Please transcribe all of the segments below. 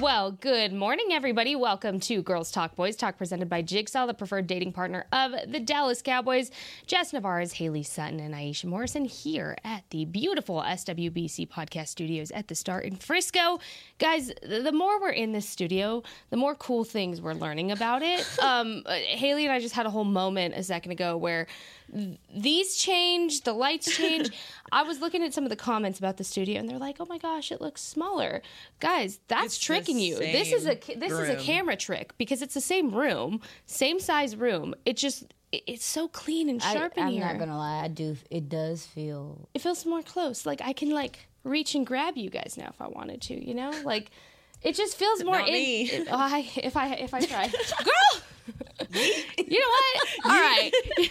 Well, good morning, everybody. Welcome to Girls Talk Boys Talk, presented by Jigsaw, the preferred dating partner of the Dallas Cowboys. Jess Navarez, Hailey Sutton, and Aisha Morrison here at the beautiful SWBC podcast studios at the Star in Frisco. Guys, the more we're in this studio, the more cool things we're learning about it. Um, Hailey and I just had a whole moment a second ago where these change, the lights change. I was looking at some of the comments about the studio, and they're like, "Oh my gosh, it looks smaller." Guys, that's It's tricking you. This is a same this is a camera trick because it's the same room, same size room. It just it's so clean and I, sharp in I'm here. not gonna lie, I do. It does feel. It feels more close. Like I can like reach and grab you guys now if I wanted to. You know, like it just feels more. Not in- me. it- oh, I, if I if I try, girl. you know what? All right.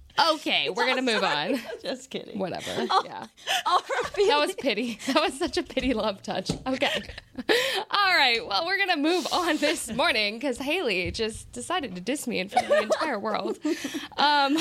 Okay, we're gonna move on. Just kidding. Whatever. yeah. Oh, That was pity. That was such a pity love touch. Okay. All right. Well, we're to move on this morning because Hailey just decided to diss me in front of the entire world. Um,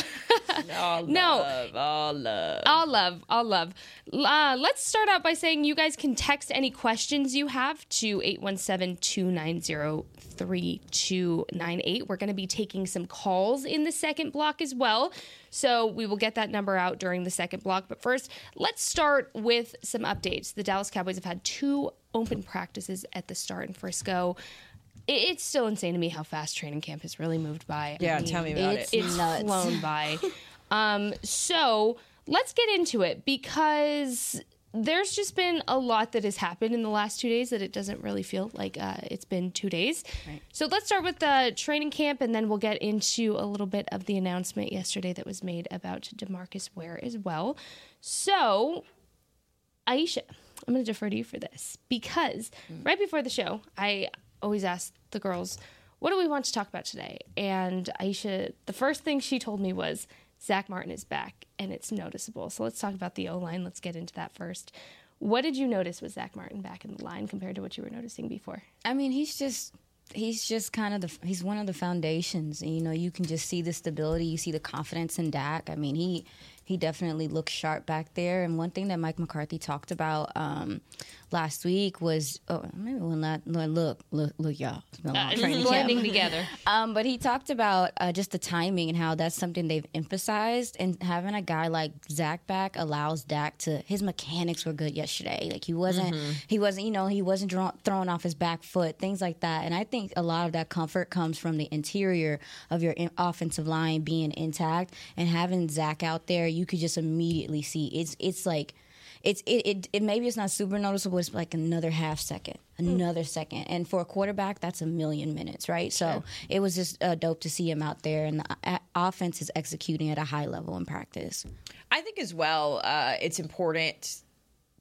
All No. love, all love. all love. All love. Uh, let's start out by saying you guys can text any questions you have to 817 290 3298. We're going to be taking some calls in the second block as well. So we will get that number out during the second block. But first, let's start with some updates. The Dallas Cowboys have had two open practices at the start in Frisco. It's still insane to me how fast training camp has really moved by. I Yeah, mean, tell me about it's it. it's nuts. flown by. Um, so let's get into it because there's just been a lot that has happened in the last two days that it doesn't really feel like uh, it's been two days. So let's start with the training camp and then we'll get into a little bit of the announcement yesterday that was made about Demarcus Ware as well. So, Aisha, I'm going to defer to you for this because right before the show, I always ask the girls, what do we want to talk about today? And Aisha, the first thing she told me was Zack Martin is back and it's noticeable. So let's talk about the O line. Let's get into that first. What did you notice with Zack Martin back in the line compared to what you were noticing before? I mean, he's just. He's just kind of the. He's one of the foundations, you know, you can just see the stability. You see the confidence in Dak. I mean, he he definitely looks sharp back there. And one thing that Mike McCarthy talked about um, last week was, oh, maybe when that look, look, look, y'all, it's been a long training blending together. Um, but he talked about uh, just the timing and how that's something they've emphasized. And having a guy like Zack back allows Dak to. His mechanics were good yesterday. Like he wasn't, he wasn't, you know, he wasn't draw, throwing off his back foot, things like that. And I think a lot of that comfort comes from the interior of your in- offensive line being intact and having Zack out there. You could just immediately see it's it's like it's it, it, it maybe it's not super noticeable it's like another half second another second and for a quarterback that's a million minutes right so it was just uh, dope to see him out there and the uh, offense is executing at a high level in practice I think as well, uh, it's important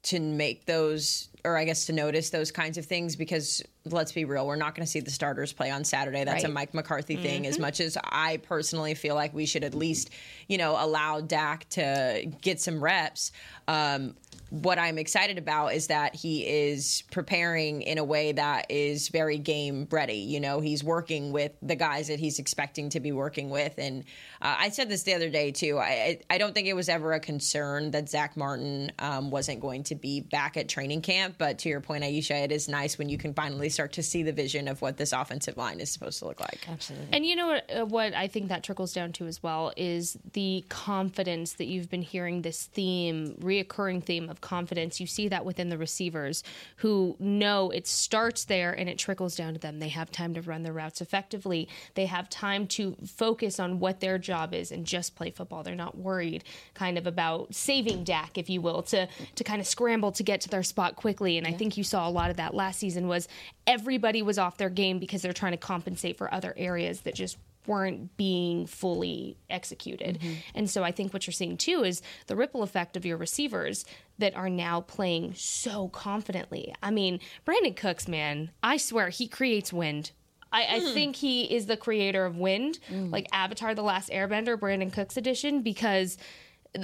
to make those, or I guess to notice those kinds of things because let's be real, we're not going to see the starters play on Saturday. That's a Mike McCarthy thing. As much as I personally feel like we should at least, you know, allow Dak to get some reps. Um, what I'm excited about is that he is preparing in a way that is very game ready. You know, he's working with the guys that he's expecting to be working with. And uh, I said this the other day too. I I I don't think it was ever a concern that Zack Martin um, wasn't going to be back at training camp. But to your point, Aisha, it is nice when you can finally start to see the vision of what this offensive line is supposed to look like. absolutely And you know what? Uh, what I think that trickles down to as well is the confidence that you've been hearing. This theme, reoccurring theme of confidence. You see that within the receivers who know it starts there and it trickles down to them. They have time to run their routes effectively. They have time to focus on what their job is and just play football. They're not worried, kind of about saving Dak, if you will, to to kind of scramble to get to their spot quickly. And I think you saw a lot of that last season. Was everybody was off their game because they're trying to compensate for other areas that just weren't being fully executed. Mm-hmm. And so I think what you're seeing too is the ripple effect of your receivers that are now playing so confidently. I mean, Brandin Cooks, man, I swear he creates wind. I, I mm. think he is the creator of Wind, mm. like Avatar: The Last Airbender, Brandin Cook's edition, because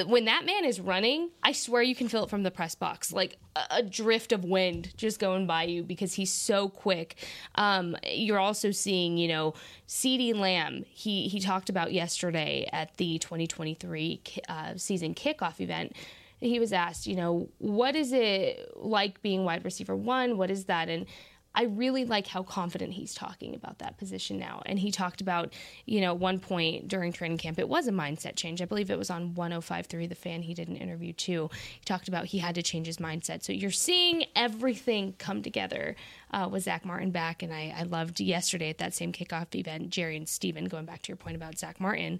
when that man is running, I swear you can feel it from the press box, like a, drift of wind just going by you because he's so quick. Um, you're also seeing, you know, CeeDee Lamb. He he talked about yesterday at the 2023 uh, season kickoff event. He was asked, you know, what is it like being wide receiver one? What is that? And I really like how confident he's talking about that position now. And he talked about, you know, one point during training camp, it was a mindset change. I believe it was on 105.3, the fan he did an interview too. He talked about he had to change his mindset. So you're seeing everything come together uh, with Zack Martin back. And I, I loved yesterday at that same kickoff event, Jerry and Stephen, going back to your point about Zack Martin,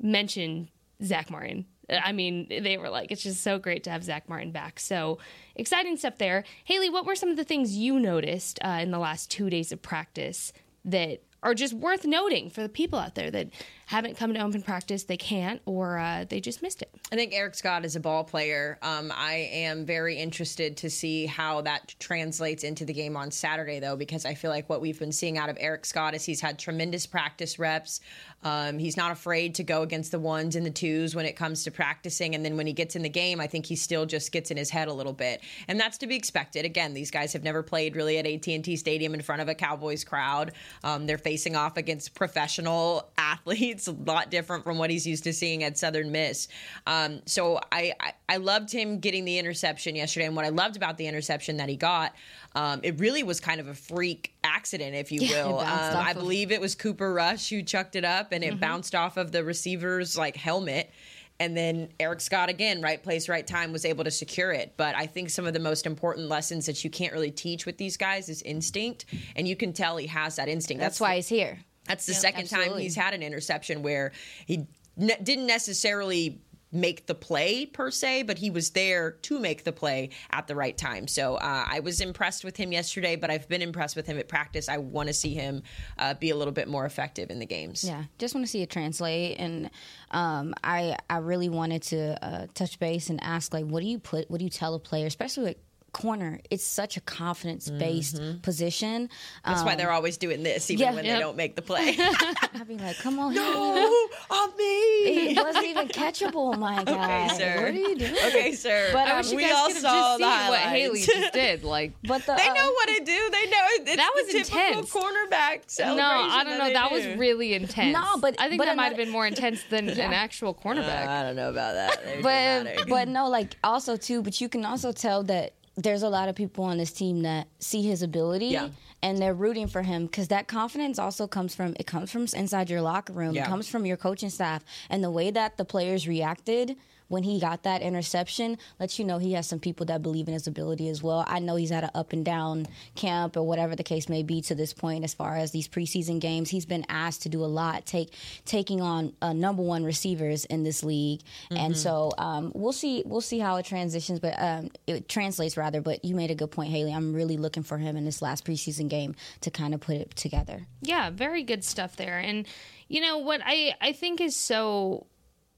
mentioned Zack Martin. I mean, they were like, it's just so great to have Zack Martin back. So exciting stuff there. Hailey, what were some of the things you noticed uh, in the last two days of practice that are just worth noting for the people out there that haven't come to open practice, they can't, or uh, they just missed it? I think Eric Scott is a ball player. Um, I am very interested to see how that translates into the game on Saturday, though, because I feel like what we've been seeing out of Eric Scott is he's had tremendous practice reps. Um, he's not afraid to go against the ones and the twos when it comes to practicing. And then when he gets in the game, I think he still just gets in his head a little bit. And that's to be expected. Again, these guys have never played really at AT&T Stadium in front of a Cowboys crowd. Um, they're facing off against professional athletes, a lot different from what he's used to seeing at Southern Miss. Um, so I, I, I loved him getting the interception yesterday. And what I loved about the interception that he got, um, it really was kind of a freak accident, if you Yeah, will. Um, I of- believe it was Cooper Rush who chucked it up and it bounced off of the receiver's like helmet. And then Eric Scott again, right place, right time, was able to secure it. But I think some of the most important lessons that you can't really teach with these guys is instinct, and you can tell he has that instinct. That's why he's here. That's the second time he's had an interception where he ne- didn't necessarily make the play per se, but he was there to make the play at the right time. So uh, I was impressed with him yesterday, but I've been impressed with him at practice. I want to see him uh, be a little bit more effective in the games. Yeah, just want to see it translate, and um, I I really wanted to uh, touch base and ask like, what do you put? What do you tell a player, especially with corner? It's such a confidence based position. That's Um, why they're always doing this, even yeah. when Yep. they don't make the play. I'd be like, come on, oh, on me. it wasn't even catchable, my guy. Okay, sir. What are you doing? Okay, sir. But, um, I wish you we guys all could saw just the seen what. Hailey just did. Like, But the, They uh, know what to do. They know it's That was intense. cornerback celebration. no, I don't know. That was do. really intense. No, but- I think but that might have been more intense than an actual cornerback. Uh, I don't know about that. But but no, like also too. But you can also tell that there's a lot of people on this team that see his ability. Yeah. And they're rooting for him because that confidence also comes from it comes from inside your locker room. Yeah. It comes from your coaching staff and the way that the players reacted when he got that interception lets you know he has some people that believe in his ability as well. I know he's at an up and down camp or whatever the case may be to this point as far as these preseason games. He's been asked to do a lot, take taking on uh, number one receivers in this league, and so um, we'll see we'll see how it transitions, but um, it translates rather. But you made a good point, Hailey. I'm really looking for him in this last preseason game to kind of put it together. Yeah, very good stuff there. And you know what I I think is so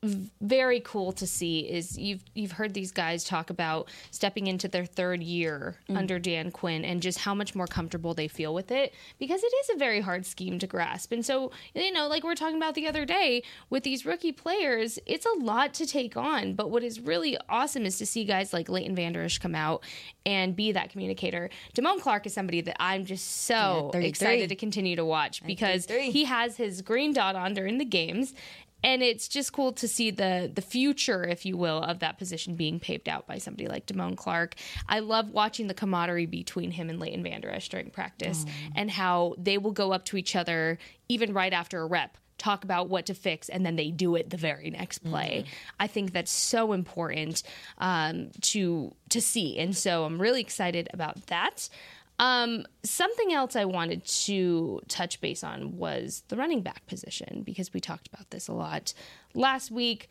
very cool to see is you've you've heard these guys talk about stepping into their third year under Dan Quinn and just how much more comfortable they feel with it because it is a very hard scheme to grasp. And so, you know, like we are talking about the other day with these rookie players, it's a lot to take on. But what is really awesome is to see guys like Leighton Vander Esch come out and be that communicator. Damone Clark is somebody that I'm just so Yeah, excited to continue to watch because he has his green dot on during the games and it's just cool to see the the future if you will of that position being paved out by somebody like Damone Clark. I love watching the camaraderie between him and Leighton Vander Esch during practice and how they will go up to each other even right after a rep talk about what to fix and then they do it the very next play. I think that's so important um, to to see, and so I'm really excited about that. Um, something else I wanted to touch base on was the running back position because we talked about this a lot last week.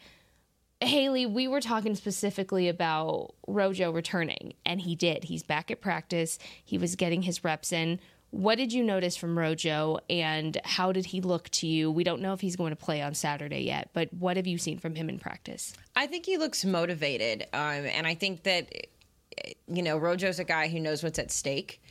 Hailey, we were talking specifically about Rojo returning, and he did. He's back at practice. He was getting his reps in. What did you notice from Rojo, and how did he look to you? We don't know if he's going to play on Saturday yet, but what have you seen from him in practice? I think he looks motivated, um, and I think that you know Rojo's a guy who knows what's at stake,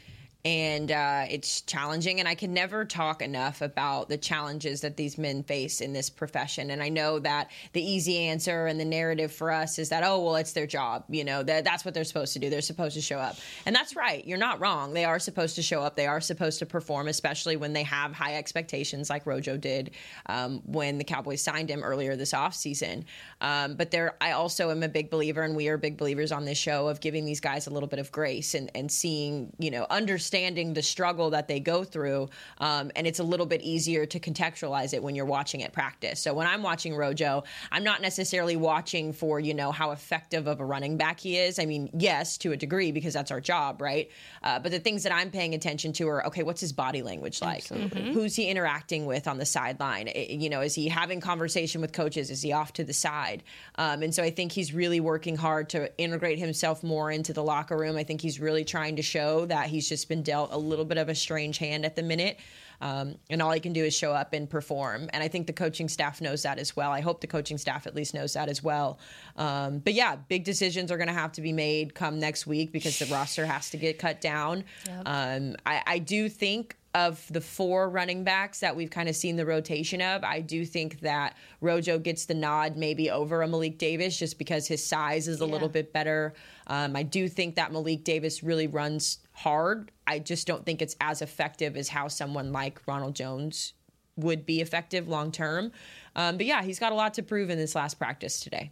and uh, it's challenging. And I can never talk enough about the challenges that these men face in this profession. And I know that the easy answer and the narrative for us is that, oh, well, it's their job. You know, that, that's what they're supposed to do. They're supposed to show up. And that's right. You're not wrong. They are supposed to show up. They are supposed to perform, especially when they have high expectations like Rojo did um, when the Cowboys signed him earlier this offseason. Um, but there, I also am a big believer, and we are big believers on this show of giving these guys a little bit of grace and, and seeing, you know, understanding the struggle that they go through. Um, and it's a little bit easier to contextualize it when you're watching it practice. So when I'm watching Rojo, I'm not necessarily watching for, you know, how effective of a running back he is. I mean, yes, to a degree, because that's our job, right? Uh, but the things that I'm paying attention to are, okay, what's his body language like? Mm-hmm. Who's he interacting with on the sideline? You know, is he having conversation with coaches? Is he off to the side? Um, and so I think he's really working hard to integrate himself more into the locker room. I think he's really trying to show that he's just been dealt a little bit of a strange hand at the minute. Um, and all he can do is show up and perform. And I think the coaching staff knows that as well. I hope the coaching staff at least knows that as well. Um, but yeah, big decisions are going to have to be made come next week because the roster has to get cut down. Yep. Um, I, I do think of the four running backs that we've kind of seen the rotation of, I do think that Rojo gets the nod maybe over a Malik Davis just because his size is a yeah. little bit better. Um, I do think that Malik Davis really runs hard. I just don't think it's as effective as how someone like Ronald Jones would be effective long term. Um, but yeah, he's got a lot to prove in this last practice today.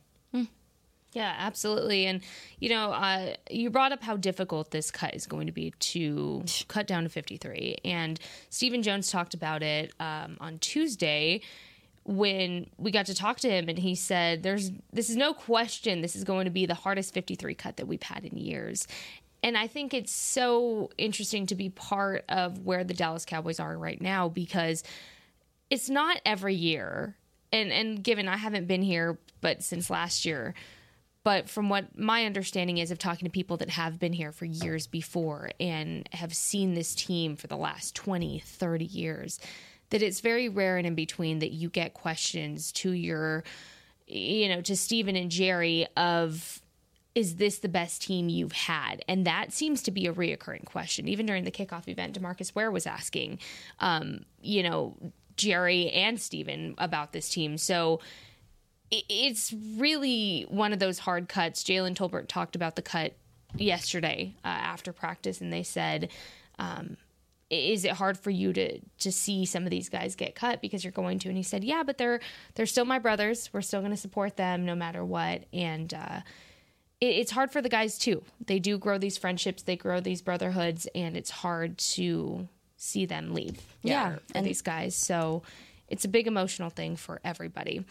Yeah, absolutely. And, you know, uh, you brought up how difficult this cut is going to be to cut down to 53. And Stephen Jones talked about it um, on Tuesday when we got to talk to him and he said there's this is no question this is going to be the hardest 53 cut that we've had in years and I think it's so interesting to be part of where the Dallas Cowboys are right now because it's not every year and and given I haven't been here but since last year but from what my understanding is of talking to people that have been here for years before and have seen this team for the last 20, 30 years, that it's very rare and in between that you get questions to your, you know, to Stephen and Jerry of, is this the best team you've had? And that seems to be a reoccurring question. Even during the kickoff event, Demarcus Ware was asking, um, you know, Jerry and Stephen about this team. So, it's really one of those hard cuts. Jalen Tolbert talked about the cut yesterday uh, after practice, and they said, um, "Is it hard for you to to see some of these guys get cut because you're going to?" And he said, "Yeah, but they're they're still my brothers. We're still going to support them no matter what." And uh, it, it's hard for the guys too. They do grow these friendships, they grow these brotherhoods, and it's hard to see them leave. Yeah, for and these guys. So it's a big emotional thing for everybody.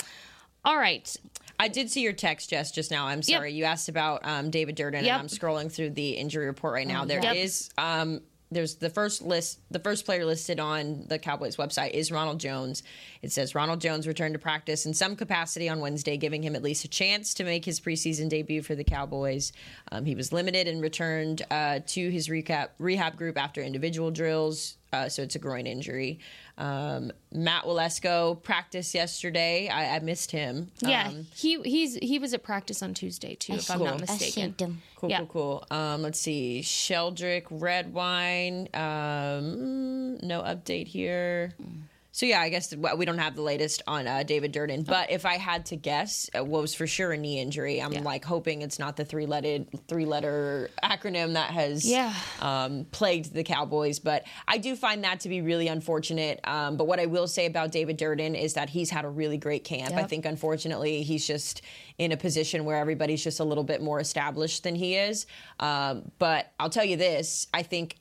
All right. I did see your text, Jess, just now. I'm sorry. Yep. You asked about um, David Durden, yep. and I'm scrolling through the injury report right now. There yep. is um, there's the first list the first player listed on the cowboys website is ronald jones it says ronald jones returned to practice in some capacity on wednesday giving him at least a chance to make his preseason debut for the cowboys um, he was limited and returned uh, to his recap, rehab group after individual drills uh, so it's a groin injury. Um, Matt Waletzko practiced yesterday. I, I missed him. Yeah, um, he he's he was at practice on Tuesday too, if cool. I'm not mistaken. Cool, yeah. cool, cool. Um, let's see, Sheldrick Redwine. Um, no update here. Mm. So yeah, I guess we don't have the latest on uh, David Durden, but if I had to guess, uh, what was for sure a knee injury. I'm yeah. like hoping it's not the three letter three letter acronym that has yeah. um, plagued the Cowboys. But I do find that to be really unfortunate. Um, but what I will say about David Durden is that he's had a really great camp. Yep. I think unfortunately he's just in a position where everybody's just a little bit more established than he is. Um, but I'll tell you this: I think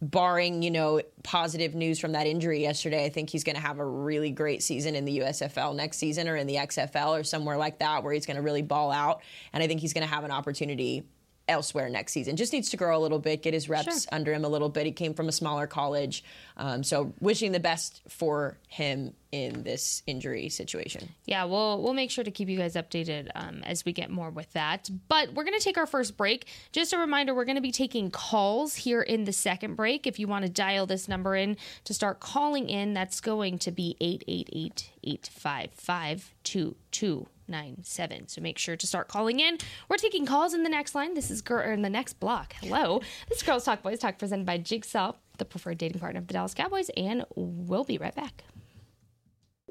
barring you know positive news from that injury yesterday, I think he's going to have a really great season in the USFL next season or in the XFL or somewhere like that where he's going to really ball out. And I think he's going to have an opportunity elsewhere next season. Just needs to grow a little bit, get his reps sure. under him a little bit. He came from a smaller college, um, so wishing the best for him in this injury situation. Yeah, we'll we'll make sure to keep you guys updated um, as we get more with that. But we're going to take our first break. Just a reminder, we're going to be taking calls here in the second break. If you want to dial this number in to start calling in, that's going to be 888 855 2297. So make sure to start calling in. We're taking calls in the next line. This is girl in the next block. Hello. This is Girls Talk Boys Talk presented by Jigsaw, the preferred dating partner of the Dallas Cowboys, and we'll be right back.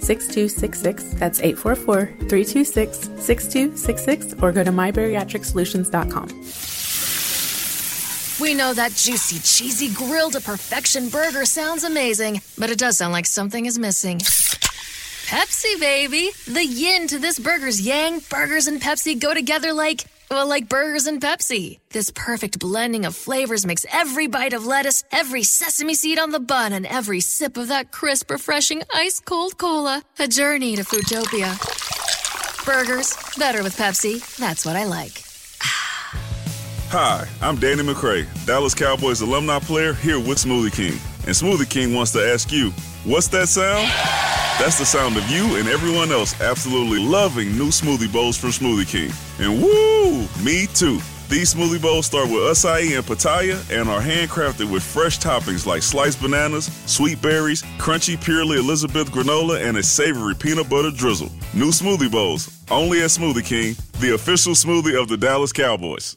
6266. That's 844 326 6266 or go to mybariatricsolutions.com. We know that juicy, cheesy, grilled to perfection burger sounds amazing, but it does sound like something is missing. Pepsi, baby! The yin to this burger's yang, burgers and Pepsi go together like, well, like burgers and Pepsi. This perfect blending of flavors makes every bite of lettuce, every sesame seed on the bun, and every sip of that crisp, refreshing, ice cold cola a journey to Foodtopia. Burgers, better with Pepsi. That's what I like. Hi, I'm Danny McCray, Dallas Cowboys alumni player here with Smoothie King. And Smoothie King wants to ask you, what's that sound? That's the sound of you and everyone else absolutely loving new smoothie bowls from Smoothie King. And woo, me too. These smoothie bowls start with acai and pitaya and are handcrafted with fresh toppings like sliced bananas, sweet berries, crunchy purely Elizabeth granola, and a savory peanut butter drizzle. New smoothie bowls, only at Smoothie King, the official smoothie of the Dallas Cowboys.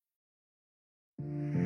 Mm-hmm.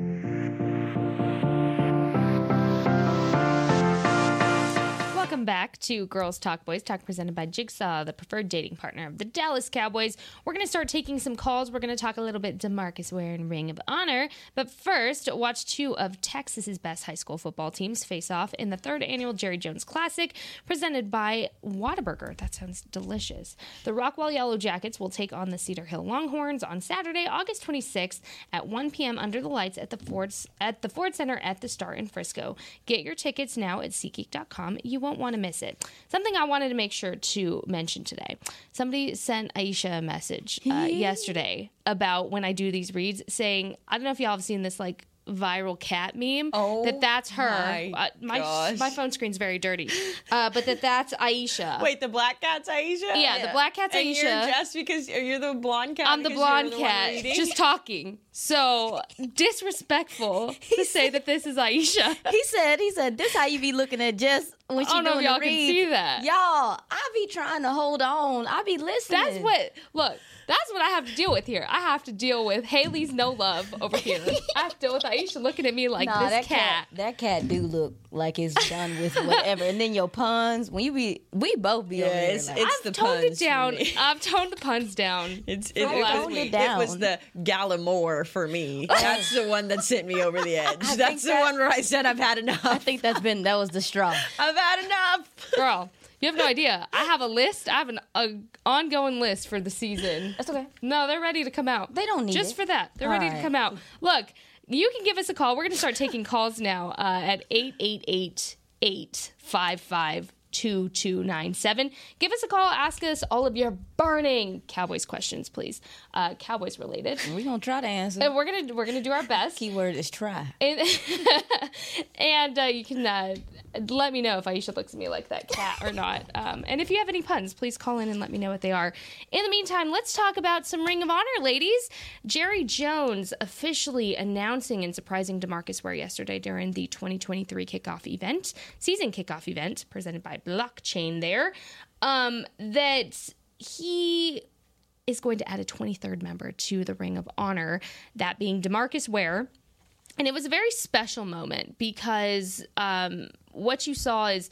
Welcome back to Girls Talk Boys Talk presented by Jigsaw, the preferred dating partner of the Dallas Cowboys. We're going to start taking some calls. We're going to talk a little bit DeMarcus Ware and Ring of Honor. But first, watch two of Texas's best high school football teams face off in the third annual Jerry Jones Classic presented by Whataburger. That sounds delicious. The Rockwall Yellow Jackets will take on the Cedar Hill Longhorns on Saturday, August 26th at 1 p.m. under the lights at the Ford at the Ford Center at the Star in Frisco. Get your tickets now at SeatGeek.com. You won't want to miss it. Something I wanted to make sure to mention today. Somebody sent Aisha a message uh, yesterday about when I do these reads, saying, I don't know if y'all have seen this like viral cat meme. Oh that that's her. my uh, my my phone screen's very dirty. Uh, but that that's Aisha. Wait, the black cat's Aisha? Yeah, the black cat's and Aisha. You're just because you're the blonde cat. I'm the blonde the cat, just talking. So disrespectful to say that this is Aisha. He said, he said, this how you be looking at Jess when she I don't know if y'all the can see that. Y'all, I be trying to hold on. I be listening. That's what look. That's what I have to deal with here. I have to deal with Hailey's no love over here. I have to deal with Aisha looking at me like Nah, this that cat. That cat do look like it's done with whatever. and then your puns, when you be, we both be Yeah, over here it's- like, it's- I've the toned it puns for down. I've toned the puns down. It's, it, it, toned was, it it was the Gallimore for me. That's the one that sent me over the edge. think That's the that- one where I said I've had enough. I think that's been that was the straw. I've had enough. Girl, you have no idea. I have a list. I have an a ongoing list for the season. That's okay. No, they're ready to come out. They don't need it. just it. for that. They're All ready to come out. Look, you can give us a call. We're going to start taking calls now uh, at 888 855 2297. Give us a call. Ask us all of your burning Cowboys questions, please. Uh, Cowboys related. We're going to try to answer. And we're gonna we're gonna do our best. Keyword is try. And, and uh, you can uh, let me know if Aisha looks at me like that cat or not. Um, and if you have any puns, please call in and let me know what they are. In the meantime, let's talk about some Ring of Honor, ladies. Jerry Jones officially announcing and surprising Demarcus Ware yesterday during the 2023 kickoff event, season kickoff event presented by Blockchain there, um, that he is going to add a 23rd member to the Ring of Honor, that being Demarcus Ware. And it was a very special moment because um, what you saw is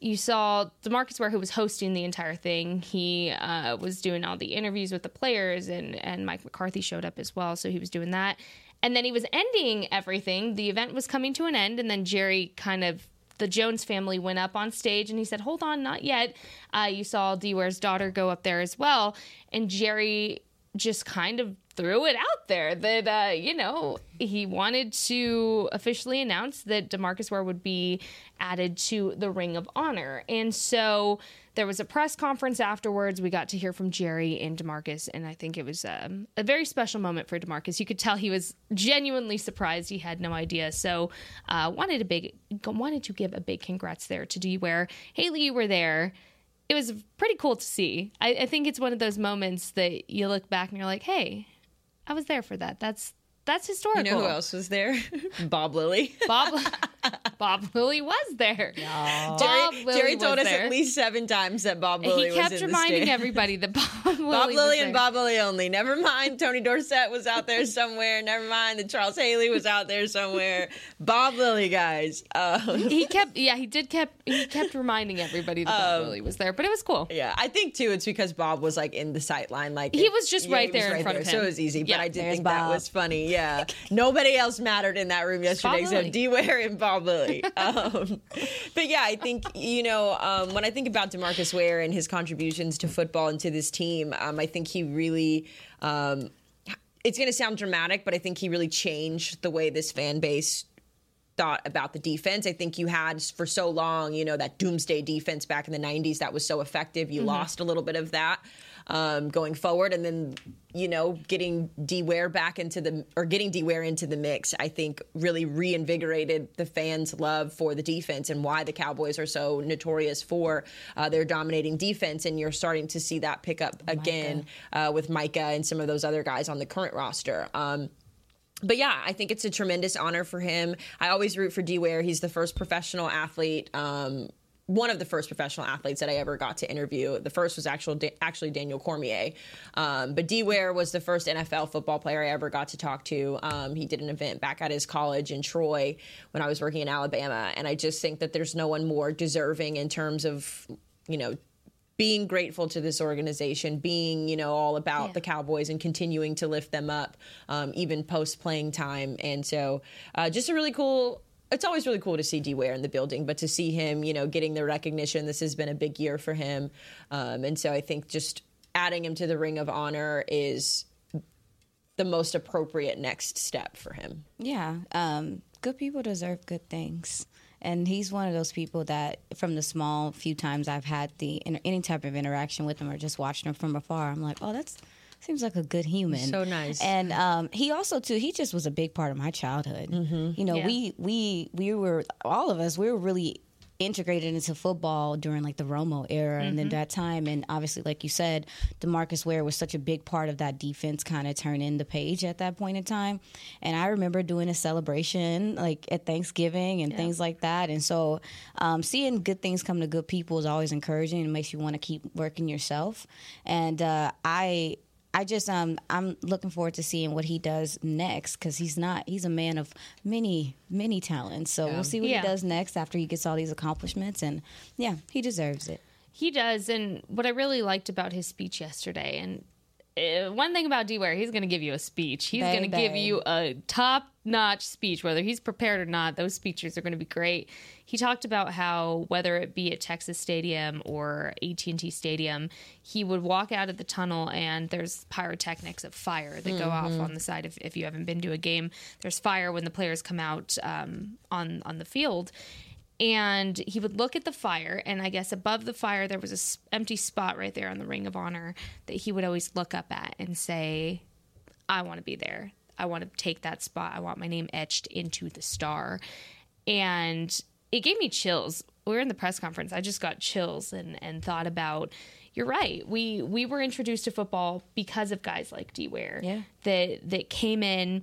you saw Demarcus Ware, who was hosting the entire thing. He uh, was doing all the interviews with the players, and and Mike McCarthy showed up as well, so he was doing that. And then he was ending everything. The event was coming to an end, and then Jerry kind of the Jones family went up on stage and he said, "Hold on, not yet." Uh, you saw D Ware's daughter go up there as well, and Jerry just kind of threw it out there that uh, you know he wanted to officially announce that Demarcus Ware would be added to the Ring of Honor, and so there was a press conference afterwards. We got to hear from Jerry and Demarcus, and I think it was um, a very special moment for Demarcus. You could tell he was genuinely surprised; he had no idea. So, uh, wanted a big wanted to give a big congrats there to D Ware. Hailey, you were there it was pretty cool to see. I, I, think it's one of those moments that you look back and you're like, hey, I was there for that. That's that's historical. You know who else was there? Bob Lilly. Bob Bob Lilly was there. No. Jerry, Jerry told us there. at least seven times that Bob Lilly was there. he kept reminding everybody that Bob Lilly Bob Lilly and Bob Lilly only. Never mind Tony Dorsett was out there somewhere. Never mind that Charles Haley was out there somewhere. Bob Lilly, guys. Um, he kept, yeah, he did kept he kept reminding everybody that Bob um, Lilly was there, but it was cool. Yeah, I think too. It's because Bob was like in the sight line, like he was just yeah, right there right in front there, of him, so it was easy. Yeah, but I did think Bob. that was funny. Yeah, nobody else mattered in that room yesterday except D Ware and Bob Lilly. Um, but yeah, I think you know um, when I think about Demarcus Ware and his contributions to football and to this team, um, I think he really. Um, it's going to sound dramatic, but I think he really changed the way this fan base thought about the defense. I think you had for so long, you know, that doomsday defense back in the 90s that was so effective. You mm-hmm. lost a little bit of that um, going forward. And then, you know, getting D Ware back into the, or getting D Ware into the mix, I think really reinvigorated the fans' love for the defense and why the Cowboys are so notorious for uh, their dominating defense. And you're starting to see that pick up again uh, with Micah and some of those other guys on the current roster. Um, but yeah, I think it's a tremendous honor for him. I always root for D Ware. He's the first professional athlete um, one of the first professional athletes that I ever got to interview. The first was actual, actually Daniel Cormier. Um, but D Ware was the first NFL football player I ever got to talk to. Um, he did an event back at his college in Troy when I was working in Alabama. And I just think that there's no one more deserving in terms of, you know, being grateful to this organization, being you know all about yeah. the Cowboys and continuing to lift them up, um, even post playing time. And so, uh, just a really cool it's always really cool to see D Ware in the building, but to see him, you know, getting the recognition, this has been a big year for him. Um, and so I think just adding him to the Ring of Honor is the most appropriate next step for him. Yeah. Um, good people deserve good things. And he's one of those people that, from the small few times I've had the any type of interaction with him or just watching him from afar, I'm like, oh, that's seems like a good human. So nice. And um, he also too, he just was a big part of my childhood. Mm-hmm. You know, yeah. we we we were all of us. We were really integrated into football during like the Romo era mm-hmm. and then mm-hmm. that time and obviously like you said Demarcus Ware was such a big part of that defense kind of turning the page at that point in time and I remember doing a celebration like at Thanksgiving and yeah. things like that and so um, seeing good things come to good people is always encouraging and makes you want to keep working yourself and uh, I I just um I'm looking forward to seeing what he does next because he's not he's a man of many many talents. So yeah. we'll see what yeah. he does next after he gets all these accomplishments, and yeah, he deserves it. He does, and what I really liked about his speech yesterday, and uh, one thing about D Ware, he's going to give you a speech. He's going to give you a top notch speech, whether he's prepared or not. Those speeches are going to be great. He talked about how whether it be at Texas Stadium or AT and T Stadium, he would walk out of the tunnel and there's pyrotechnics of fire that mm-hmm. go off mm-hmm. on the side. If, if you haven't been to a game, there's fire when the players come out um, on on the field and he would look at the fire and i guess above the fire there was a empty spot right there on the ring of honor that he would always look up at and say i want to be there i want to take that spot i want my name etched into the star and it gave me chills we were in the press conference i just got chills and and thought about you're right we we were introduced to football because of guys like d ware Yeah. that that came in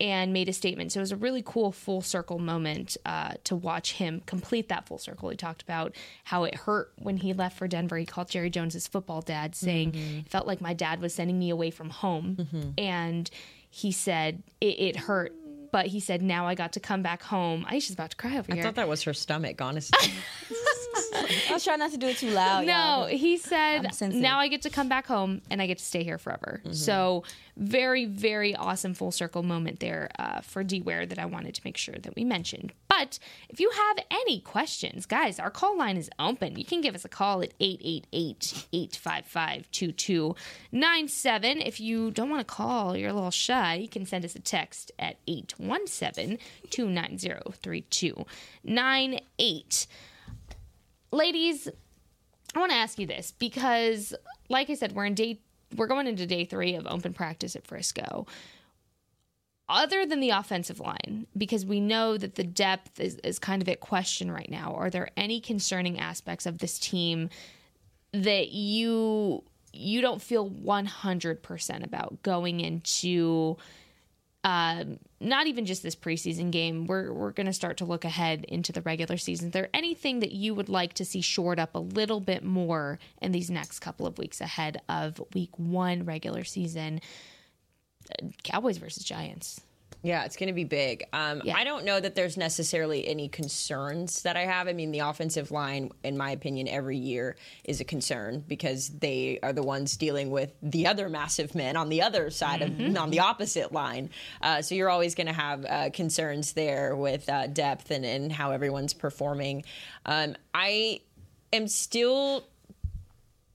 and made a statement. So it was a really cool full circle moment uh, to watch him complete that full circle. He talked about how it hurt when he left for Denver. He called Jerry Jones his football dad, saying it felt like my dad was sending me away from home. And he said it, it hurt. But he said, now I got to come back home. Aisha's about to cry over I here. I thought that was her stomach, honestly. I was trying not to do it too loud. No, he said, now I get to come back home and I get to stay here forever. So, very, very awesome full circle moment there uh, for D Ware that I wanted to make sure that we mentioned. But if you have any questions, guys, our call line is open. You can give us a call at 888 855 2297. If you don't want to call, you're a little shy, you can send us a text at 817 290 3298 ladies, I want to ask you this because, like I said, we're in day we're going into day three of open practice at Frisco. Other than the offensive line, because we know that the depth is, is kind of at question right now, are there any concerning aspects of this team that you you don't feel 100% about going into um, not even just this preseason game. We're we're going to start to look ahead into the regular season. Is there anything that you would like to see shored up a little bit more in these next couple of weeks ahead of Week One regular season? Uh, Cowboys versus Giants. Yeah, it's going to be big. Um, Yeah. I don't know that there's necessarily any concerns that I have. I mean, the offensive line, in my opinion, every year is a concern because they are the ones dealing with the other massive men on the other side of on the opposite line. Uh, so you're always going to have uh, concerns there with uh, depth and, and how everyone's performing. Um, I am still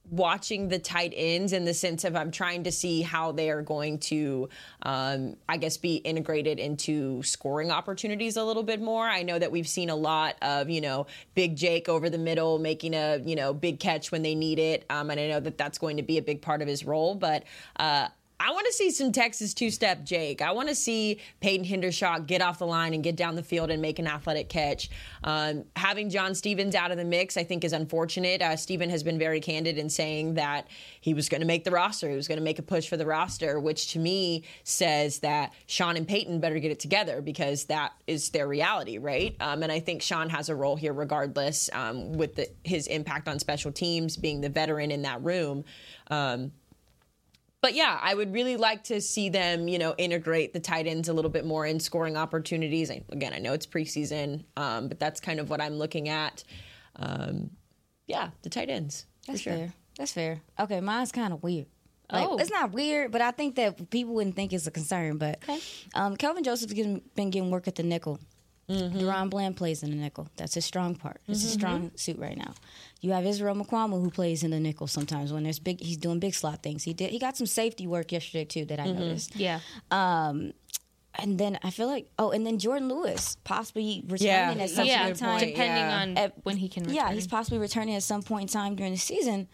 watching the tight ends in the sense of I'm trying to see how they are going to, um, I guess, be integrated into scoring opportunities a little bit more. I know that we've seen a lot of, you know, Big Jake over the middle making a, you know, big catch when they need it. Um, and I know that that's going to be a big part of his role. But uh, I want to see some Texas two step Jake. I want to see Peyton Hendershot get off the line and get down the field and make an athletic catch. Um, having John Stephens out of the mix, I think, is unfortunate. Uh, Steven has been very candid in saying that he was going to make the roster. He was going to make a push for the roster, which to me says that Sean and Peyton better get it together because that is their reality, right? Um, and I think Sean has a role here regardless um, with the, his impact on special teams, being the veteran in that room. Um, but yeah, I would really like to see them, you know, integrate the tight ends a little bit more in scoring opportunities. I, again, I know it's preseason, um, but that's kind of what I'm looking at. Um, yeah, the tight ends. That's sure. fair. That's fair. Okay, mine's kind of weird. Like, Oh. it's not weird, but I think that people wouldn't think it's a concern. But um, Kelvin Joseph's been getting work at the nickel. Mm-hmm. DaRon Bland plays in the nickel. That's his strong part. It's his strong suit right now. You have Israel Mukuamu who plays in the nickel sometimes when there's big. He's doing big slot things. He did. He got some safety work yesterday too that I Mm-hmm. noticed. Yeah. Um, and then I feel like oh, and then Jordan Lewis possibly returning Yeah, at some a yeah, point in time. depending yeah. on Uh, when he can return. Yeah, he's possibly returning at some point in time during the season.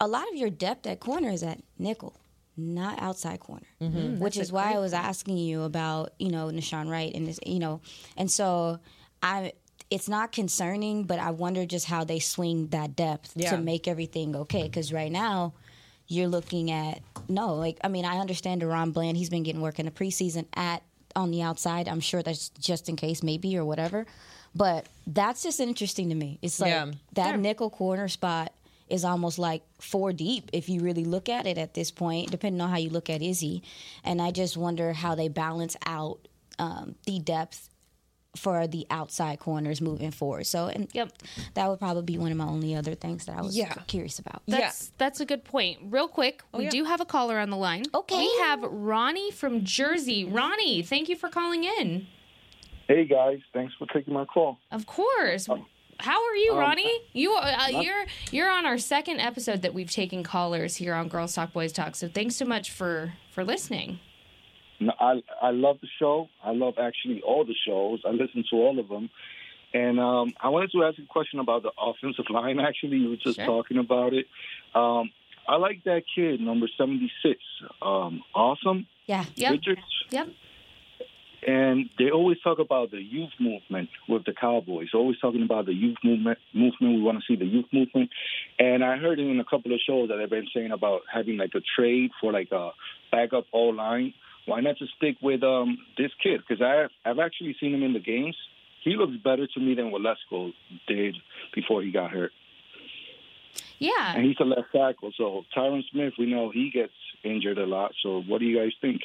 A lot of your depth at corner is at nickel, not outside corner, mm-hmm. which is why I was asking you about you know Nahshon Wright and this, you know, and so I. It's not concerning, but I wonder just how they swing that depth Yeah. to make everything okay. Because right now, you're looking at no, like I mean, I understand DaRon Bland. He's been getting work in the preseason at on the outside. I'm sure that's just in case, maybe or whatever. But that's just interesting to me. It's like Yeah. that nickel corner spot is almost like four deep if you really look at it at this point, depending on how you look at Izzy. And I just wonder how they balance out um, the depth for the outside corners moving forward. So, and Yep. that would probably be one of my only other things that I was Yeah. curious about. That's that's a good point. Real quick, we yeah. do have a caller on the line. Okay. We have Ronnie from Jersey. Ronnie, thank you for calling in. Hey guys, thanks for taking my call. Of course. How are you, Ronnie? You uh, you're you're on our second episode that we've taken callers here on Girls Talk Boys Talk. So thanks so much for for listening. No, I I love the show. I love actually all the shows. I listen to all of them, And um, I wanted to ask a question about the offensive line. Actually, you were just Sure. talking about it. Um, I like that kid, number 76. Um, awesome. Yeah. Yep. Richards. Yep. And they always talk about the youth movement with the Cowboys. Always talking about the youth movement. Movement. We want to see the youth movement. And I heard in a couple of shows that they've been saying about having like a trade for like a backup O line. Why not just stick with um, this kid? Because I I've actually seen him in the games. He looks better to me than what Lesko did before he got hurt. Yeah. And he's a left tackle. So Tyron Smith, we know he gets injured a lot. So what do you guys think?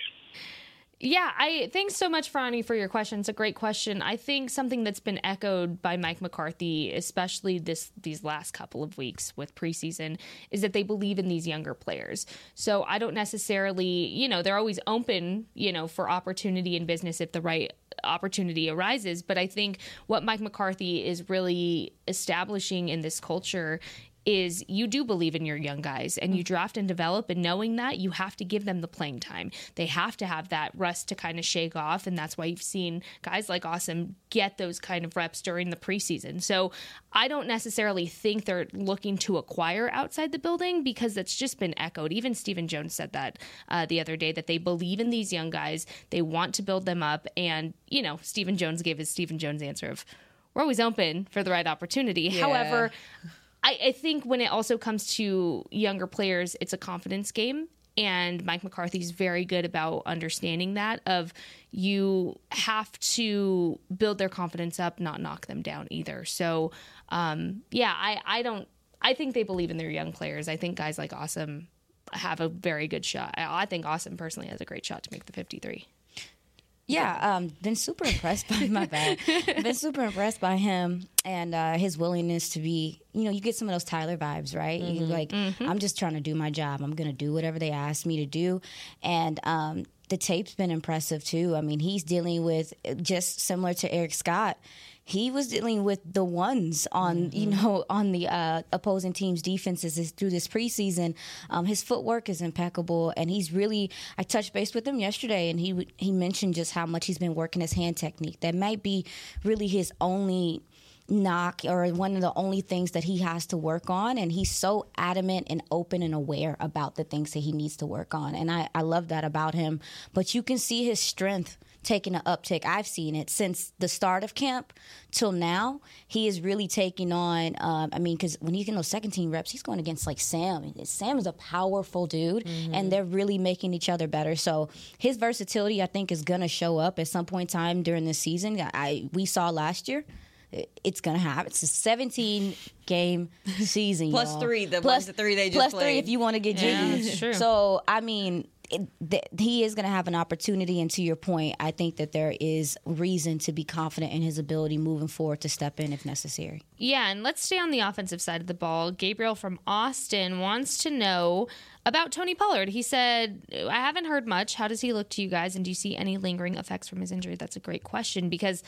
Yeah, I thanks so much, Franny, for your question. It's a great question. I think something that's been echoed by Mike McCarthy, especially this these last couple of weeks with preseason, is that they believe in these younger players. So I don't necessarily, you know, they're always open, you know, for opportunity in business if the right opportunity arises. But I think what Mike McCarthy is really establishing in this culture is you do believe in your young guys and you draft and develop and knowing that you have to give them the playing time. They have to have that rust to kind of shake off and that's why you've seen guys like asim get those kind of reps during the preseason. So i don't necessarily think they're looking to acquire outside the building because that's just been echoed. Even stephen jones said that uh, the other day that they believe in these young guys they want to build them up and you know stephen jones gave his stephen jones answer of we're always open for the right opportunity. However I, I think when it also comes to younger players, it's a confidence game. And Mike McCarthy's very good about understanding that of you have to build their confidence up, not knock them down either. So um, yeah, I, I don't I think they believe in their young players. I think guys like Asim have a very good shot. I, I think Asim personally has a great shot to make the fifty three. Yeah, um, been super impressed by my bad. been super impressed by him and uh, his willingness to be. You know, you get some of those Tyler vibes, right? You like, I'm just trying to do my job. I'm gonna do whatever they ask me to do, and um, the tape's been impressive too. I mean, he's dealing with just similar to Eric Scott. He was dealing with the ones on, you know, on the uh, opposing team's defenses through this preseason. Um, his footwork is impeccable, and he's really. I touched base with him yesterday, and he he mentioned just how much he's been working his hand technique. That might be really his only knock or one of the only things that he has to work on and he's so adamant and open and aware about the things that he needs to work on and I, I love that about him but you can see his strength taking an uptick i've seen it since the start of camp till now he is really taking on um, i mean because when he's getting those second team reps he's going against like sam sam is a powerful dude and they're really making each other better so his versatility i think is going to show up at some point in time during this season i we saw last year it's gonna happen. It's a 17 game season, Plus y'all. three, the plus ones- the three they just plus three played. if you want to get Yeah, jiggy. that's true. So I mean, it, th- he is gonna have an opportunity, and to your point, I think that there is reason to be confident in his ability moving forward to step in if necessary. Yeah, and let's stay on the offensive side of the ball. Gabriel from Austin wants to know about Tony Pollard. He said, I haven't heard much. How does he look to you guys? And do you see any lingering effects from his injury? That's a great question because,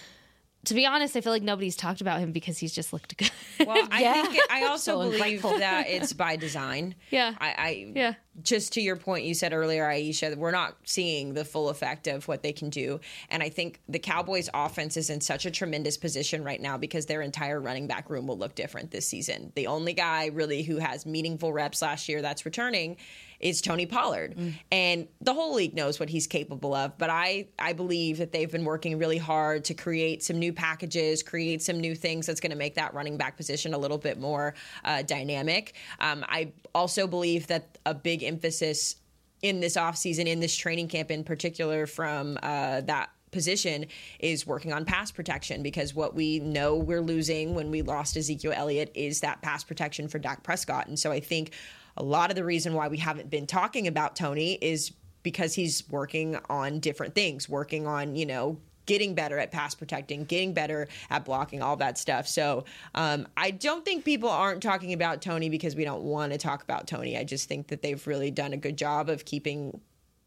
to be honest, I feel like nobody's talked about him because he's just looked good. Well, I Yeah. think it, I also So believe that it's by design. Yeah. I, I Yeah. Just to your point, you said earlier, Aisha, that we're not seeing the full effect of what they can do, and I think the Cowboys' offense is in such a tremendous position right now because their entire running back room will look different this season. The only guy really who has meaningful reps last year that's returning is Tony Pollard. And the whole league knows what he's capable of, but I I believe that they've been working really hard to create some new packages, create some new things that's going to make that running back position a little bit more uh, dynamic. Um, I also believe that a big emphasis in this offseason, in this training camp in particular, from uh, that position is working on pass protection because what we know we're losing when we lost Ezekiel Elliott is that pass protection for Dak Prescott. And so I think a lot of the reason why we haven't been talking about Tony is because he's working on different things, working on, you know, getting better at pass protecting, getting better at blocking, all that stuff. So um, I don't think people aren't talking about Tony because we don't want to talk about Tony. I just think that they've really done a good job of keeping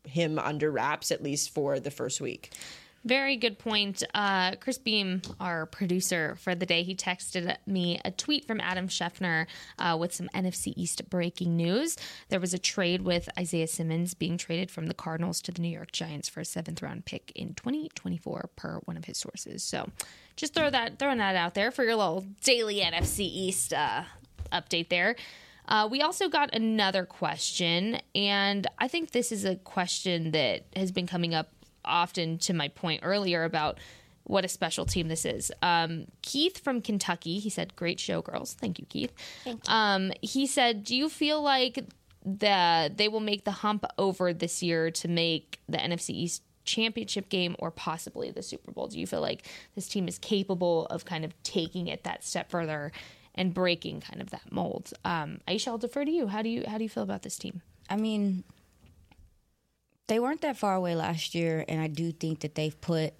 him under wraps, at least for the first week. Very good point. Uh, Chris Beam, our producer for the day, he texted me a tweet from Adam Schefter uh, with some NFC East breaking news. There was a trade with Isaiah Simmons being traded from the Cardinals to the New York Giants for a seventh round pick in 2024, per one of his sources. So just throw that throwing that out there for your little daily NFC East uh, update there. Uh, we also got another question, and I think this is a question that has been coming up often to my point earlier about what a special team this is. Um, Keith from Kentucky, he said, "Great show, girls." Thank you, Keith. Thank you. Um, he said, "Do you feel like the they will make the hump over this year to make the NFC East championship game or possibly the Super Bowl? Do you feel like this team is capable of kind of taking it that step further and breaking kind of that mold?" Um, Aisha, I'll defer to you. How do you how do you feel about this team? I mean, they weren't that far away last year, and I do think that they've put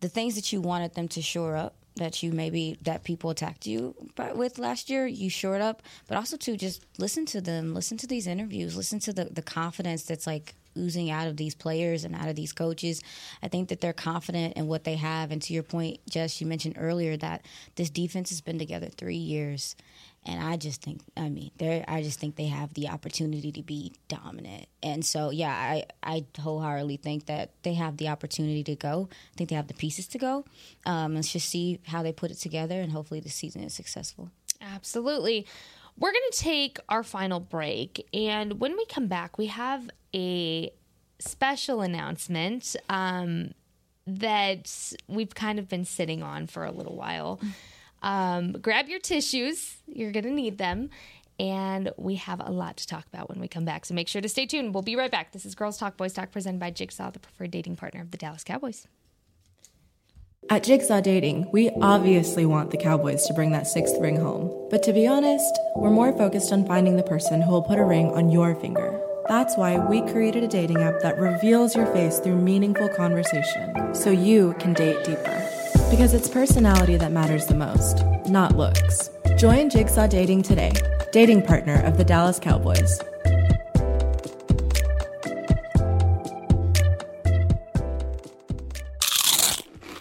the things that you wanted them to shore up that you maybe that people attacked you with last year you shored up. But also to just listen to them listen to these interviews listen to the, the confidence that's like oozing out of these players and out of these coaches. I think that they're confident in what they have. And to your point jess you mentioned earlier that this defense has been together three years and I just think, I mean, they I just think they have the opportunity to be dominant. And so, yeah, I, I wholeheartedly think that they have the opportunity to go. I think they have the pieces to go. Um, let's just see how they put it together, and hopefully the season is successful. Absolutely. We're to take our final break. And when we come back, we have a special announcement um, that we've kind of been sitting on for a little while. Um, grab your tissues, you're going to need them. And we have a lot to talk about when we come back. So make sure to stay tuned. We'll be right back. This is Girls Talk Boys Talk presented by Jigsaw, the preferred dating partner of the Dallas Cowboys. At Jigsaw Dating, we obviously want the Cowboys to bring that sixth ring home. But to be honest, we're more focused on finding the person who will put a ring on your finger. That's why we created a dating app that reveals your face through meaningful conversation so you can date deeper. Because it's personality that matters the most, not looks. Join Jigsaw Dating today, dating partner of the Dallas Cowboys.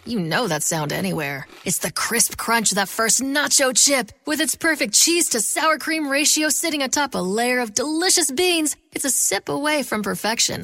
You know that sound anywhere. It's the crisp crunch of that first nacho chip. With its perfect cheese to sour cream ratio sitting atop a layer of delicious beans, it's a sip away from perfection.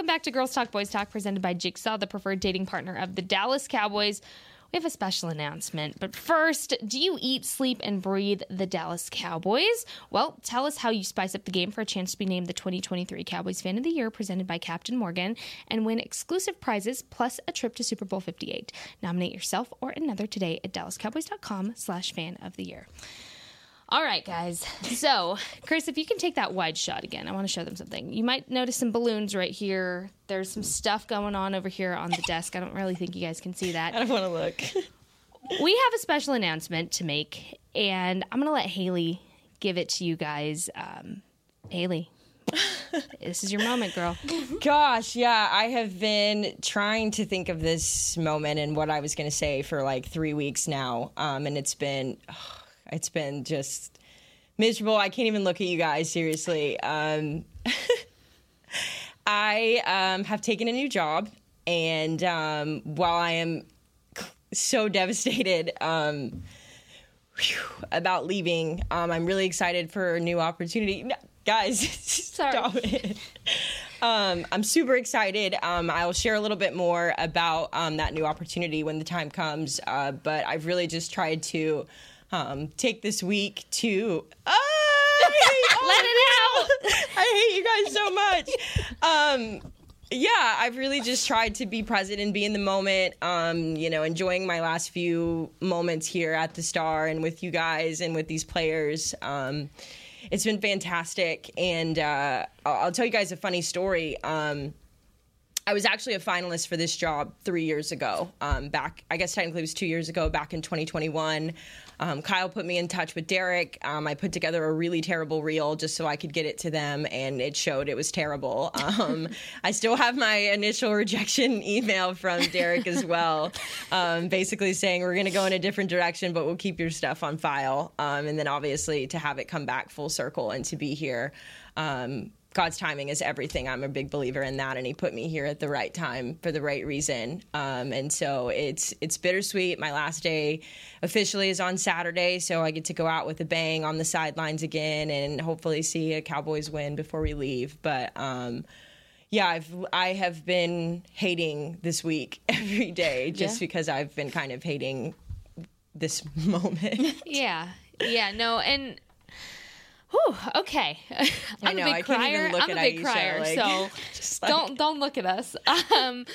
Welcome back to Girls Talk Boys Talk, presented by Jigsaw, the preferred dating partner of the Dallas Cowboys. We have a special announcement. But first, do you eat, sleep, and breathe the Dallas Cowboys? Well, tell us how you spice up the game for a chance to be named the 2023 Cowboys Fan of the Year, presented by Captain Morgan, and win exclusive prizes plus a trip to Super Bowl 58. Nominate yourself or another today at dallascowboys.com slash fan of the year. All right, guys. So, Chris, if you can take that wide shot again, I want to show them something. You might notice some balloons right here. There's some stuff going on over here on the desk. I don't really think you guys can see that. I don't want to look. we have a special announcement to make, and I'm going to let Hailey give it to you guys. Um, Hailey, this is your moment, girl. Gosh, yeah, I have been trying to think of this moment and what I was going to say for like three weeks now, um, and it's been, it's been just miserable. I can't even look at you guys seriously. Um, I um, have taken a new job, and um, while I am so devastated um, whew, about leaving, um, I'm really excited for a new opportunity. No, guys, stop it. Um, I'm super excited. Um, I'll share a little bit more about um, that new opportunity when the time comes. Uh, but I've really just tried to um, take this week to. Let it out. I hate you guys so much. Um, yeah, I've really just tried to be present and be in the moment. Um, you know, enjoying my last few moments here at the Star and with you guys and with these players. Um, it's been fantastic, and uh, I'll I'll tell you guys a funny story. Um, I was actually a finalist for this job three years ago. Um, back, I guess technically it was two years ago, back in 2021. Um, Kyle put me in touch with Derek. Um, I put together a really terrible reel just so I could get it to them, and it showed it was terrible. Um, I still have my initial rejection email from Derek as well, um, basically saying we're going to go in a different direction, but we'll keep your stuff on file. Um, and then obviously to have it come back full circle and to be here. Um, God's timing is everything. I'm a big believer in that, and He put me here at the right time for the right reason. Um, and so it's it's bittersweet. My last day officially is on Saturday, so I get to go out with a bang on the sidelines again, and hopefully see a Cowboys win before we leave. But um, yeah, I've I have been hating this week every day just Yeah. because I've been kind of hating this moment. Yeah. Yeah. No. And. Whew, okay. I'm know, a big I can't even crier. look I'm a big Aisha, crier, like, so just like- don't don't look at us. Um,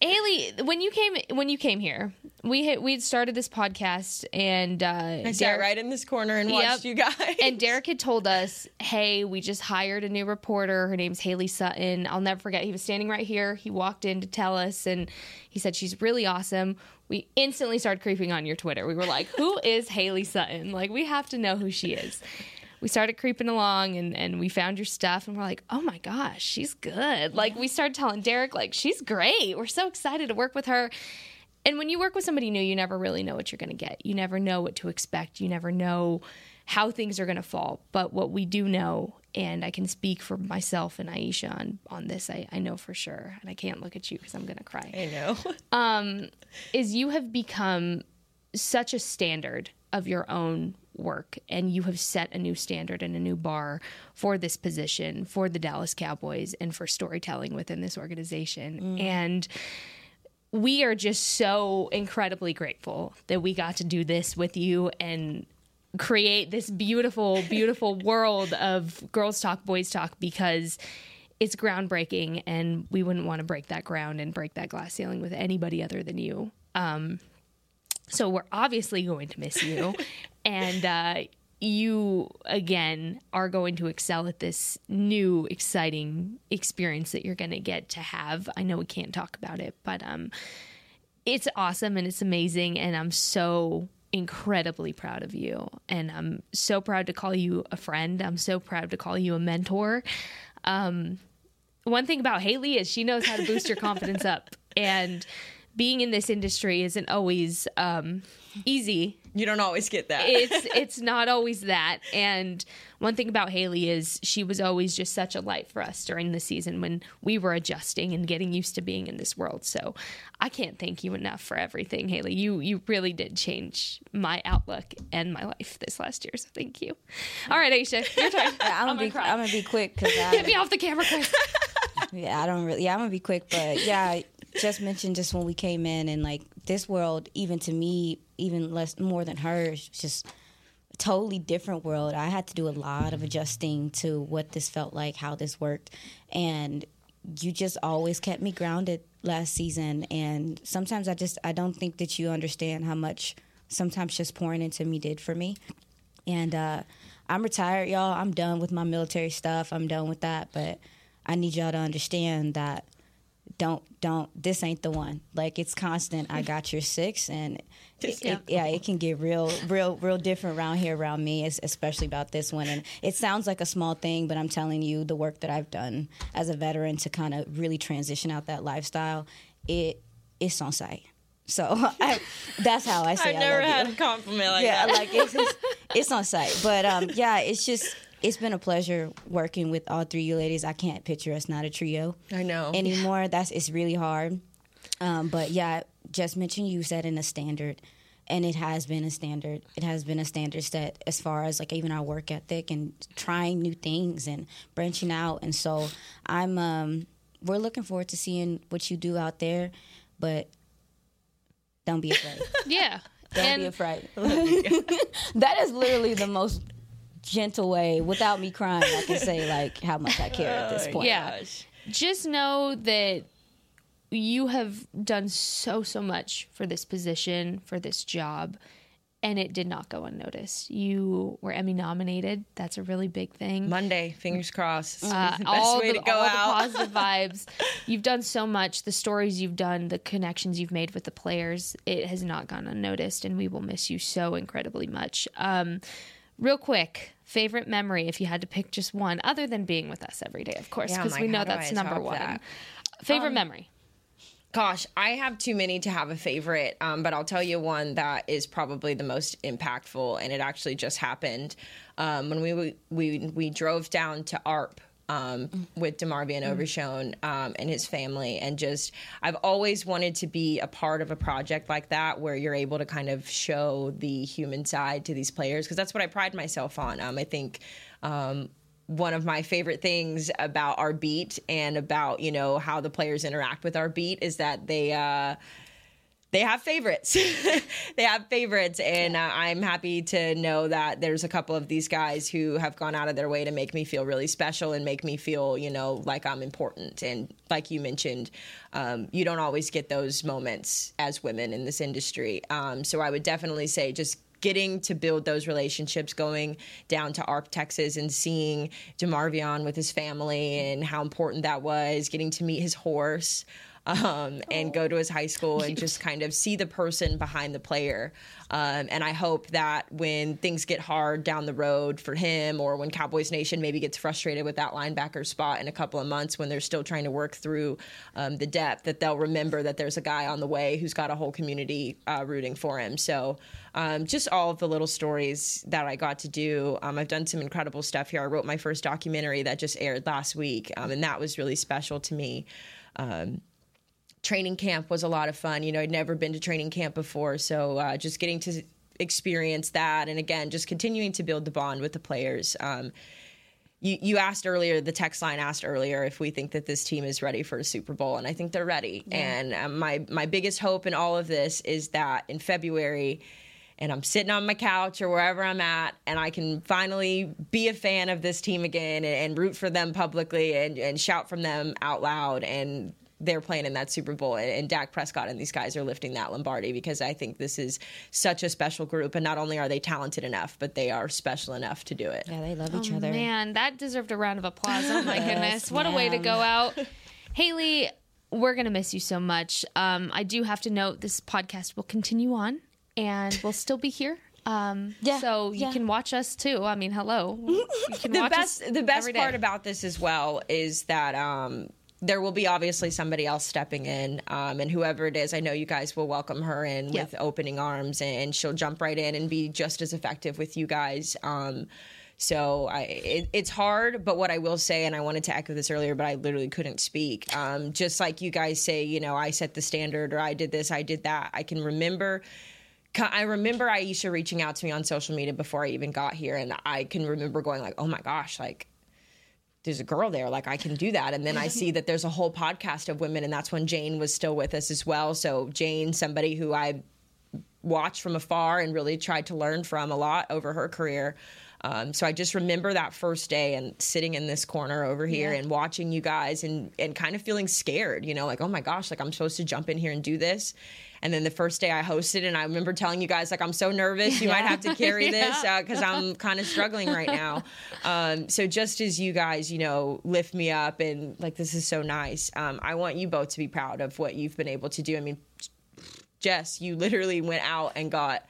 Hailey, when you came when you came here, we had we'd started this podcast, and uh, I sat right in this corner and watched you guys. And Derek had told us, "Hey, we just hired a new reporter. Her name's Hailey Sutton. I'll never forget. He was standing right here. He walked in to tell us, and he said she's really awesome. We instantly started creeping on your Twitter. We were like, "Who is Hailey Sutton? Like, we have to know who she is." We started creeping along, and and we found your stuff, and we're like, "Oh my gosh, she's good!" Like, we started telling Derek, like, "She's great. We're so excited to work with her." And when you work with somebody new, you never really know what you're going to get. You never know what to expect. You never know how things are going to fall. But what we do know, and I can speak for myself and Aisha on, on this, I, I know for sure, and I can't look at you because I'm going to cry. I know. Um, is you have become such a standard of your own work and you have set a new standard and a new bar for this position for the Dallas Cowboys and for storytelling within this organization and we are just so incredibly grateful that we got to do this with you and create this beautiful, beautiful world of girls talk, boys talk because it's groundbreaking and we wouldn't want to break that ground and break that glass ceiling with anybody other than you. Um, so we're obviously going to miss you. and uh, you, again, are going to excel at this new, exciting experience that you're going to get to have. I know we can't talk about it, but um, it's awesome and it's amazing. And I'm so incredibly proud of you. And I'm so proud to call you a friend. I'm so proud to call you a mentor. Um, one thing about Hailey is she knows how to boost your confidence up. And being in this industry isn't always um, easy. You don't always get that. it's it's not always that. And one thing about Hailey is she was always just such a light for us during the season when we were adjusting and getting used to being in this world. So I can't thank you enough for everything, Hailey. You you really did change my outlook and my life this last year. So thank you. All right, Aisha, your turn. I'm, gonna be cry. I'm gonna be quick because Get me off the camera, Chris. Yeah, I don't really. Yeah, I'm gonna be quick, but yeah, I just mentioned just when we came in and like this world, even to me, even less more than hers, just a totally different world. I had to do a lot of adjusting to what this felt like, how this worked, and you just always kept me grounded last season. And sometimes I just I don't think that you understand how much sometimes just pouring into me did for me. And uh, I'm retired, y'all. I'm done with my military stuff. I'm done with that, but I need y'all to understand that don't don't this ain't the one like it's constant i got your six and it, it, yeah it can get real real real different around here around me especially about this one and it sounds like a small thing but i'm telling you the work that i've done as a veteran to kind of really transition out that lifestyle it it's on site so I, that's how I say. I've never had you. a compliment like yeah, that. like it's, it's it's on site. But um, yeah, it's just it's been a pleasure working with all three of you ladies. I can't picture us not a trio. I know anymore. That's it's really hard. Um, but yeah, just mention you setting a standard, and it has been a standard. It has been a standard set as far as like even our work ethic and trying new things and branching out. And so I'm um, we're looking forward to seeing what you do out there, but don't be afraid. yeah. Don't And- be afraid. that is literally the most gentle way, without me crying, I can say like how much I care at this point. Yeah. Just know that you have done so, so much for this position, for this job, and it did not go unnoticed. You were Emmy nominated. That's a really big thing. Monday, fingers crossed. Uh, the best all way the, to go all out. the positive vibes. You've done so much. The stories you've done, the connections you've made with the players, it has not gone unnoticed, and we will miss you so incredibly much. Um, real quick, favorite memory if you had to pick just one, other than being with us every day, of course, Yeah, because Mike, we know that's number one. that? Favorite Um, memory. Gosh, I have too many to have a favorite, um, but I'll tell you one that is probably the most impactful, and it actually just happened um, when we we we drove down to ARP. Um, with DeMarvion Overshown um, and his family, and just I've always wanted to be a part of a project like that where you're able to kind of show the human side to these players because that's what I pride myself on. Um, I think um, one of my favorite things about our beat and about you know how the players interact with our beat is that they uh they have favorites. They have favorites and uh, i'm happy to know that there's a couple of these guys who have gone out of their way to make me feel really special and make me feel you know like i'm important. And like you mentioned um, you don't always get those moments as women in this industry. Um, so i would definitely say just getting to build those relationships, going down to ARP, Texas, and seeing DeMarvion with his family and how important that was, getting to meet his horse. Um, and go to his high school and just kind of see the person behind the player. Um, and I hope that when things get hard down the road for him, or when Cowboys Nation maybe gets frustrated with that linebacker spot in a couple of months when they're still trying to work through um, the depth, that they'll remember that there's a guy on the way who's got a whole community uh, rooting for him. So um, just all of the little stories that I got to do. Um, I've done some incredible stuff here. I wrote my first documentary that just aired last week, um, and that was really special to me. Um, training camp was a lot of fun. You know, I'd never been to training camp before, so uh, just getting to experience that, and again, just continuing to build the bond with the players. Um, you, you asked earlier, the text line asked earlier if we think that this team is ready for a Super Bowl, and I think they're ready. And um, my my biggest hope in all of this is that in February, and I'm sitting on my couch or wherever I'm at, and I can finally be a fan of this team again and, and root for them publicly and, and shout from them out loud. And they're playing in that Super Bowl, and, and Dak Prescott and these guys are lifting that Lombardi because I think this is such a special group. And not only are they talented enough, but they are special enough to do it. Yeah, they love Oh, each other. Man, that deserved a round of applause. Oh my goodness. What a way to go out. Hailey, we're going to miss you so much. Um, I do have to note this podcast will continue on and we'll still be here. Um, Yeah, so you yeah. can watch us too. I mean, hello. You can the watch best us the best every day. part about this as well is that um there will be obviously somebody else stepping in, um, and whoever it is, I know you guys will welcome her in Yeah. with opening arms, and she'll jump right in and be just as effective with you guys. Um, so I, it, it's hard, but what I will say, and I wanted to echo this earlier, but I literally couldn't speak. Um, just like you guys say, you know, I set the standard, or I did this, I did that. I can remember I remember Aisha reaching out to me on social media before I even got here, and I can remember going like, "Oh my gosh, like." There's a girl there, like I can do that. And then I see that there's a whole podcast of women, and that's when Jane was still with us as well. So, Jane, somebody who I watched from afar and really tried to learn from a lot over her career. Um, so I just remember that first day and sitting in this corner over here Yeah. and watching you guys and and kind of feeling scared, you know, like oh my gosh, like I'm supposed to jump in here and do this. And then the first day I hosted, and I remember telling you guys like I'm so nervous, you might have to carry this because I'm kind of struggling right now. Um, so just as you guys, you know, lift me up and like this is so nice. Um, I want you both to be proud of what you've been able to do. I mean, Jess, you literally went out and got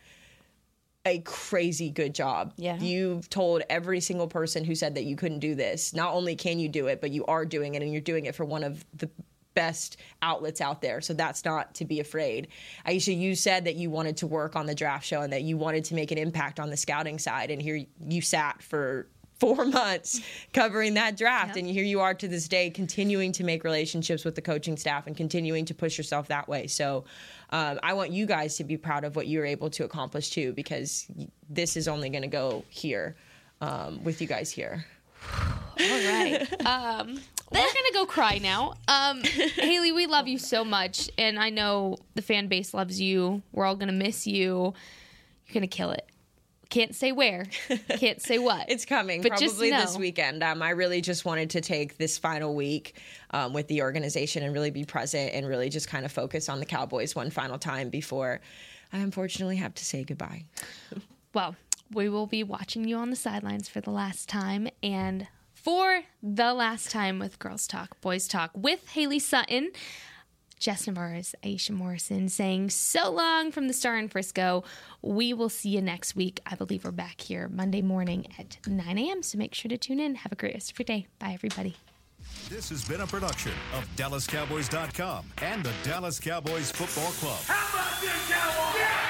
a crazy good job. Yeah. You've told every single person who said that you couldn't do this. Not only can you do it, but you are doing it and you're doing it for one of the best outlets out there. So that's not to be afraid. Aisha, you said that you wanted to work on the draft show and that you wanted to make an impact on the scouting side. And here you sat for four months covering that draft. And here you are to this day, continuing to make relationships with the coaching staff and continuing to push yourself that way. So um, I want you guys to be proud of what you were able to accomplish too, because this is only going to go here um, with you guys here. All right. Um, we're gonna go cry now. Um, Hailey, we love you so much, and I know the fan base loves you. We're all gonna miss you. You're gonna kill it. Can't say where. Can't say what. It's coming But just probably this weekend. Um, I really just wanted to take this final week um, with the organization and really be present and really just kind of focus on the Cowboys one final time before I unfortunately have to say goodbye. Well, we will be watching you on the sidelines for the last time and for the last time with Girls Talk, Boys Talk with Hailey Sutton. Jess Navarez, Aisha Morrison saying so long from the Star in Frisco. We will see you next week. I believe we're back here Monday morning at 9 a.m. So make sure to tune in. Have a great rest of your day. Bye, everybody. This has been a production of DallasCowboys.com and the Dallas Cowboys Football Club. How about this, Cowboys?